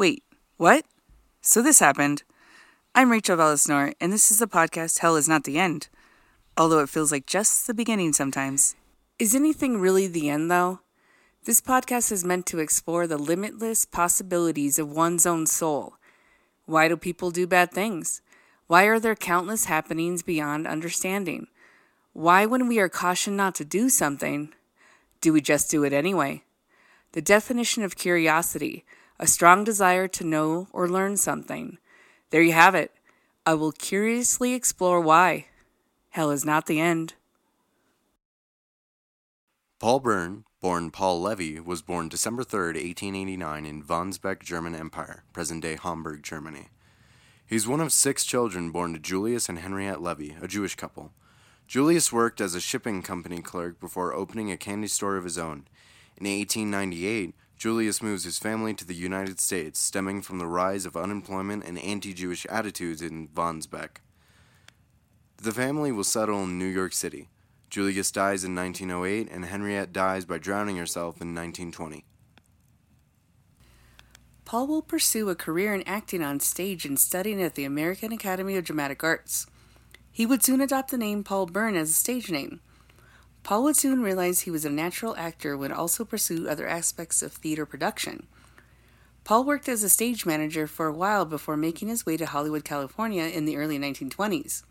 Wait, what? So this happened. I'm Rachel Vallisnor, and this is the podcast Hell is Not the End, although it feels like just the beginning sometimes. Is anything really the end, though? This podcast is meant to explore the limitless possibilities of one's own soul. Why do people do bad things? Why are there countless happenings beyond understanding? Why, when we are cautioned not to do something, do we just do it anyway? The definition of curiosity a strong desire to know or learn something. There you have it. I will curiously explore why. Hell is not the end. Paul Bern, born Paul Levy, was born December 3, 1889, in Wandsbek, German Empire, present day Hamburg, Germany. He is one of six children born to Julius and Henriette Levy, a Jewish couple. Julius worked as a shipping company clerk before opening a candy store of his own. In 1898, Julius moves his family to the United States, stemming from the rise of unemployment and anti Jewish attitudes in Wandsbek. The family will settle in New York City. Julius dies in 1908, and Henriette dies by drowning herself in 1920. Paul will pursue a career in acting on stage and studying at the American Academy of Dramatic Arts. He would soon adopt the name Paul Bern as a stage name. Paul would soon realize he was a natural actor would also pursue other aspects of theater production. Paul worked as a stage manager for a while before making his way to Hollywood, California in the early 1920s.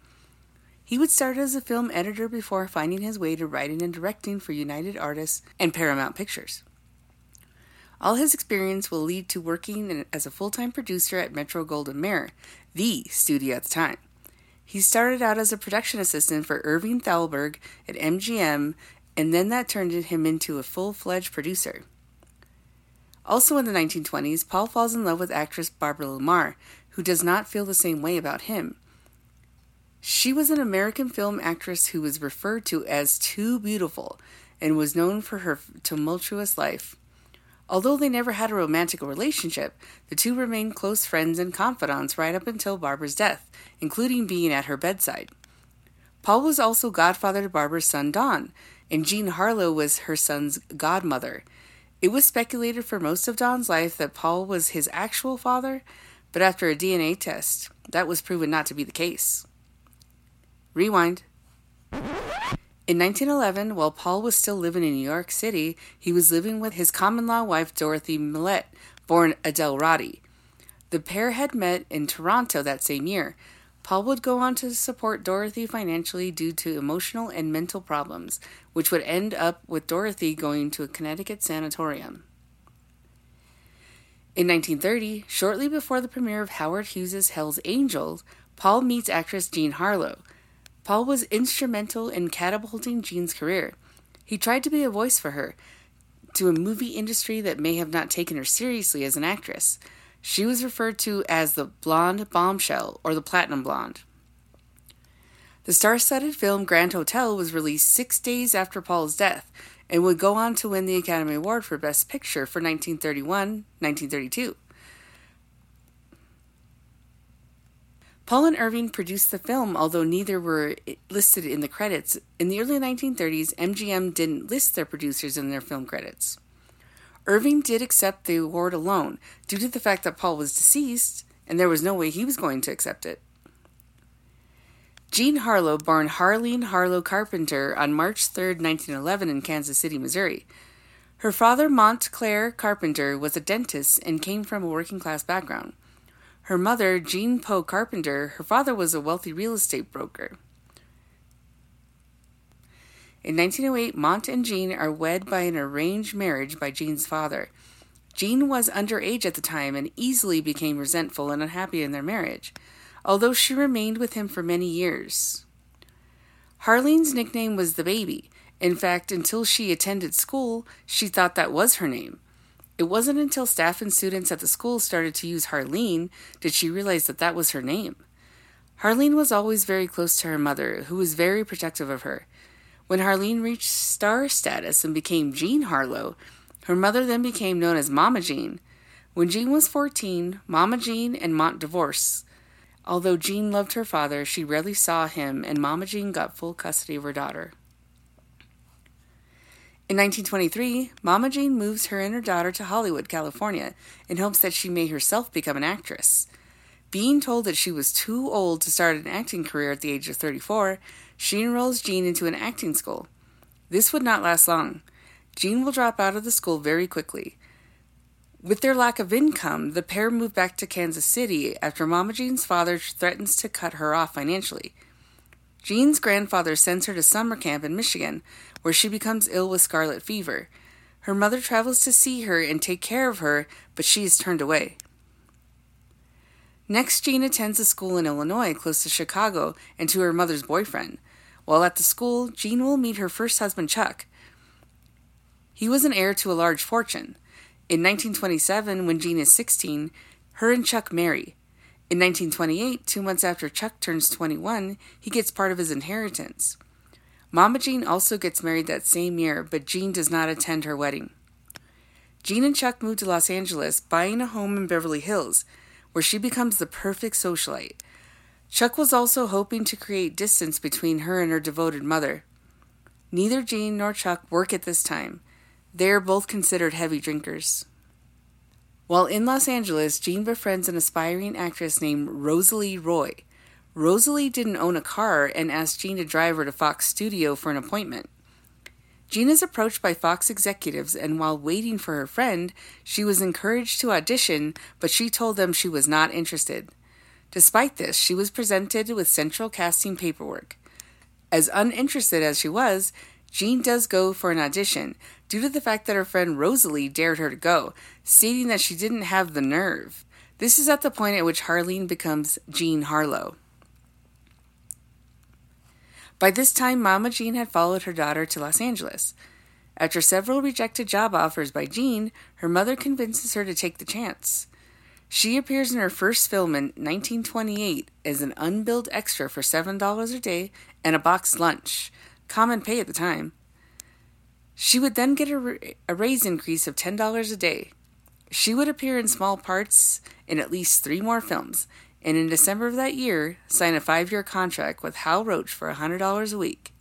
He would start as a film editor before finding his way to writing and directing for United Artists and Paramount Pictures. All his experience will lead to working as a full time producer at Metro Goldwyn Mayer, the studio at the time. He started out as a production assistant for Irving Thalberg at MGM, and then that turned him into a full fledged producer. Also in the 1920s, Paul falls in love with actress Barbara La Marr, who does not feel the same way about him. She was an American film actress who was referred to as too beautiful and was known for her tumultuous life. Although they never had a romantic relationship, the two remained close friends and confidants right up until Barbara's death, including being at her bedside. Paul was also godfather to Barbara's son Don, and Jean Harlow was her son's godmother. It was speculated for most of Don's life that Paul was his actual father, but after a DNA test, that was proven not to be the case. Rewind. In 1911, while Paul was still living in New York City, he was living with his common law wife Dorothy Millette, born Adele Roddy. The pair had met in Toronto that same year. Paul would go on to support Dorothy financially due to emotional and mental problems, which would end up with Dorothy going to a Connecticut sanatorium. In 1930, shortly before the premiere of Howard Hughes's Hell's Angels, Paul meets actress Jean Harlow. Paul was instrumental in catapulting Jean's career. He tried to be a voice for her to a movie industry that may have not taken her seriously as an actress. She was referred to as the Blonde Bombshell or the Platinum Blonde. The star studded film Grand Hotel was released six days after Paul's death and would go on to win the Academy Award for Best Picture for 1931 1932. Paul and Irving produced the film, although neither were listed in the credits. In the early 1930s, MGM didn't list their producers in their film credits. Irving did accept the award alone due to the fact that Paul was deceased and there was no way he was going to accept it. Jean Harlow, born Harlean Harlow Carpenter on March 3, 1911, in Kansas City, Missouri. Her father, Montclair Carpenter, was a dentist and came from a working class background. Her mother, Jean Poe Carpenter, her father was a wealthy real estate broker. In 1908, Mont and Jean are wed by an arranged marriage by Jean's father. Jean was underage at the time and easily became resentful and unhappy in their marriage, although she remained with him for many years. Harlean's nickname was the baby. In fact, until she attended school, she thought that was her name. It wasn't until staff and students at the school started to use Harlean did she realize that that was her name. Harlean was always very close to her mother, who was very protective of her. When Harlean reached star status and became Jean Harlow, her mother then became known as Mama Jean. When Jean was 14, Mama Jean and Mont divorced. Although Jean loved her father, she rarely saw him, and Mama Jean got full custody of her daughter. In 1923, Mama Jean moves her and her daughter to Hollywood, California, in hopes that she may herself become an actress. Being told that she was too old to start an acting career at the age of 34, she enrolls Jean into an acting school. This would not last long. Jean will drop out of the school very quickly. With their lack of income, the pair move back to Kansas City after Mama Jean's father threatens to cut her off financially. Jean's grandfather sends her to summer camp in Michigan, where she becomes ill with scarlet fever. Her mother travels to see her and take care of her, but she is turned away. Next, Jean attends a school in Illinois close to Chicago and to her mother's boyfriend. While at the school, Jean will meet her first husband, Chuck. He was an heir to a large fortune. In 1927, when Jean is 16, her and Chuck marry. In 1928, two months after Chuck turns 21, he gets part of his inheritance. Mama Jean also gets married that same year, but Jean does not attend her wedding. Jean and Chuck move to Los Angeles, buying a home in Beverly Hills, where she becomes the perfect socialite. Chuck was also hoping to create distance between her and her devoted mother. Neither Jean nor Chuck work at this time. They are both considered heavy drinkers. While in Los Angeles, Jean befriends an aspiring actress named Rosalie Roy. Rosalie didn't own a car and asked Jean to drive her to Fox Studio for an appointment. Jean is approached by Fox executives, and while waiting for her friend, she was encouraged to audition, but she told them she was not interested. Despite this, she was presented with central casting paperwork. As uninterested as she was, Jean does go for an audition, due to the fact that her friend Rosalie dared her to go, stating that she didn't have the nerve. This is at the point at which Harlean becomes Jean Harlow. By this time, Mama Jean had followed her daughter to Los Angeles. After several rejected job offers by Jean, her mother convinces her to take the chance. She appears in her first film in 1928 as an unbilled extra for $7 a day and a boxed lunch, common pay at the time. She would then get a, a raise increase of $10 a day. She would appear in small parts in at least three more films, and in December of that year, sign a five year contract with Hal Roach for $100 a week.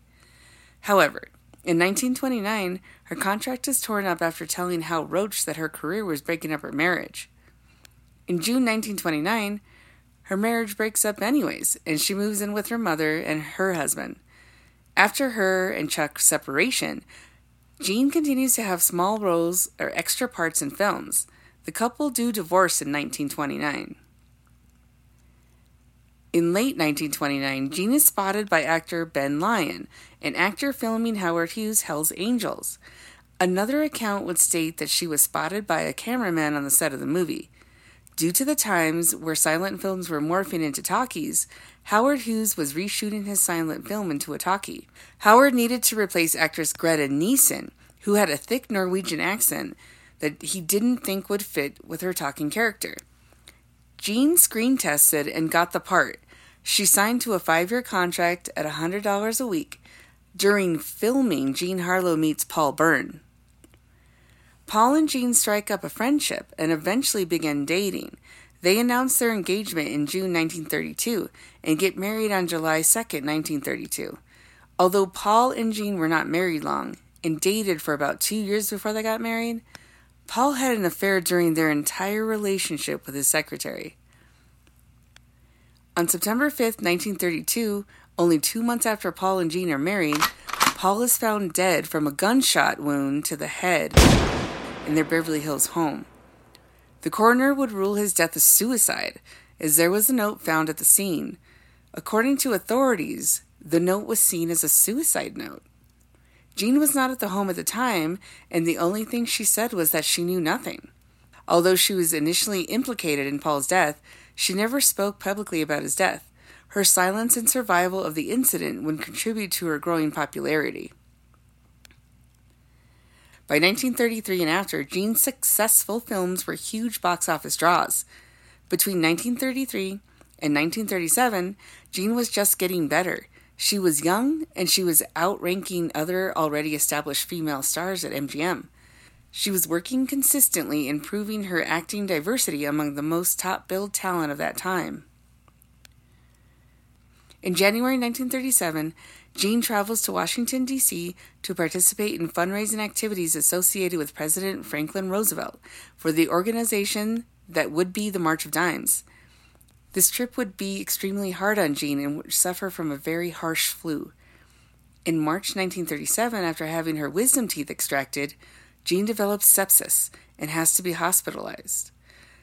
However, in 1929, her contract is torn up after telling Hal Roach that her career was breaking up her marriage. In June 1929, her marriage breaks up anyways, and she moves in with her mother and her husband. After her and Chuck's separation, Jean continues to have small roles or extra parts in films. The couple do divorce in 1929. In late 1929, Jean is spotted by actor Ben Lyon, an actor filming Howard Hughes' Hell's Angels. Another account would state that she was spotted by a cameraman on the set of the movie. Due to the times where silent films were morphing into talkies, Howard Hughes was reshooting his silent film into a talkie. Howard needed to replace actress Greta Nissen, who had a thick Norwegian accent that he didn't think would fit with her talking character. Jean screen tested and got the part. She signed to a five year contract at $100 a week. During filming, Jean Harlow meets Paul Bern. Paul and Jean strike up a friendship and eventually begin dating. They announce their engagement in June 1932 and get married on July 2, 1932. Although Paul and Jean were not married long and dated for about two years before they got married, Paul had an affair during their entire relationship with his secretary. On September 5, 1932, only two months after Paul and Jean are married, Paul is found dead from a gunshot wound to the head in their Beverly Hills home. The coroner would rule his death a suicide, as there was a note found at the scene. According to authorities, the note was seen as a suicide note. Jean was not at the home at the time, and the only thing she said was that she knew nothing. Although she was initially implicated in Paul's death, she never spoke publicly about his death. Her silence and survival of the incident would contribute to her growing popularity. By 1933 and after, Jean's successful films were huge box office draws. Between 1933 and 1937, Jean was just getting better. She was young and she was outranking other already established female stars at MGM. She was working consistently, improving her acting diversity among the most top billed talent of that time. In January 1937, Jean travels to Washington, D.C. to participate in fundraising activities associated with President Franklin Roosevelt for the organization that would be the March of Dimes. This trip would be extremely hard on Jean and would suffer from a very harsh flu. In March 1937, after having her wisdom teeth extracted, Jean develops sepsis and has to be hospitalized.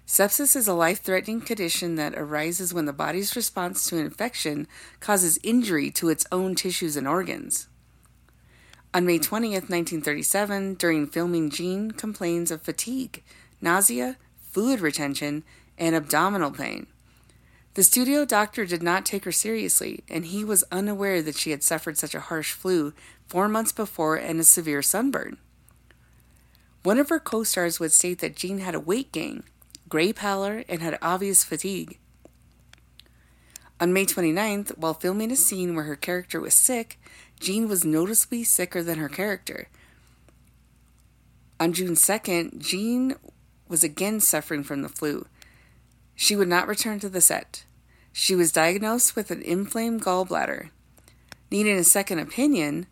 Sepsis is a life threatening condition that arises when the body's response to an infection causes injury to its own tissues and organs. On May 20th, 1937, during filming, Jean complains of fatigue, nausea, fluid retention, and abdominal pain. The studio doctor did not take her seriously, and he was unaware that she had suffered such a harsh flu four months before and a severe sunburn. One of her co stars would state that Jean had a weight gain, gray pallor, and had obvious fatigue. On May 29th, while filming a scene where her character was sick, Jean was noticeably sicker than her character. On June 2nd, Jean was again suffering from the flu. She would not return to the set. She was diagnosed with an inflamed gallbladder. Needing a second opinion,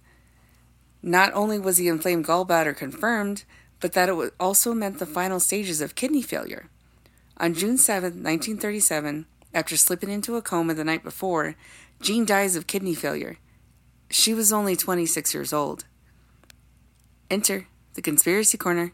not only was the inflamed gallbladder confirmed, but that it also meant the final stages of kidney failure. On June 7, 1937, after slipping into a coma the night before, Jean dies of kidney failure. She was only 26 years old. Enter the Conspiracy Corner.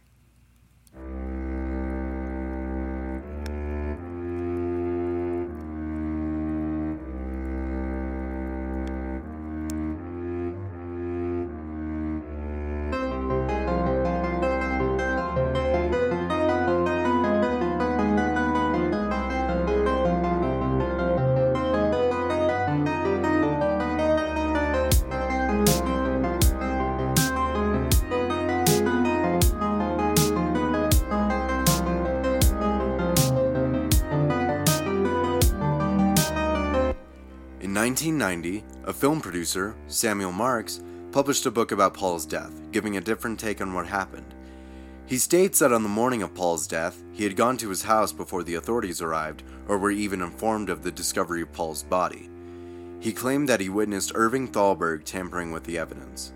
In 1990, a film producer, Samuel Marx, published a book about Paul's death, giving a different take on what happened. He states that on the morning of Paul's death, he had gone to his house before the authorities arrived or were even informed of the discovery of Paul's body. He claimed that he witnessed Irving Thalberg tampering with the evidence.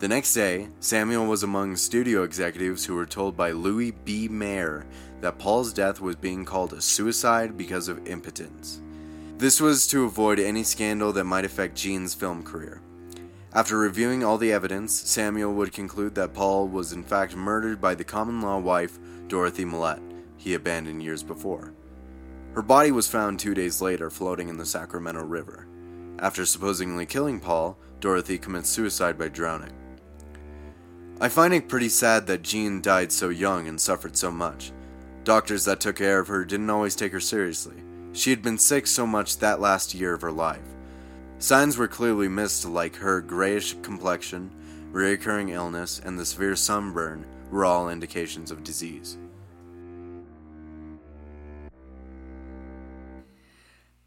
The next day, Samuel was among studio executives who were told by Louis B. Mayer that Paul's death was being called a suicide because of impotence. This was to avoid any scandal that might affect Jean's film career. After reviewing all the evidence, Samuel would conclude that Paul was in fact murdered by the common law wife, Dorothy Millette, he abandoned years before. Her body was found two days later floating in the Sacramento River. After supposedly killing Paul, Dorothy commits suicide by drowning. I find it pretty sad that Jean died so young and suffered so much. Doctors that took care of her didn't always take her seriously. She had been sick so much that last year of her life. Signs were clearly missed, like her grayish complexion, recurring illness, and the severe sunburn were all indications of disease.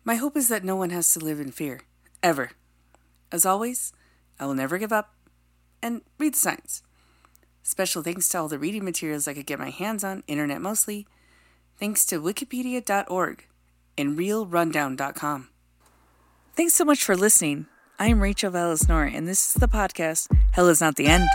My hope is that no one has to live in fear, ever. As always, I will never give up and read the signs. Special thanks to all the reading materials I could get my hands on, internet mostly. Thanks to wikipedia.org and realrundown.com. Thanks so much for listening. I am Rachel Valesnor, and this is the podcast Hell is Not the End.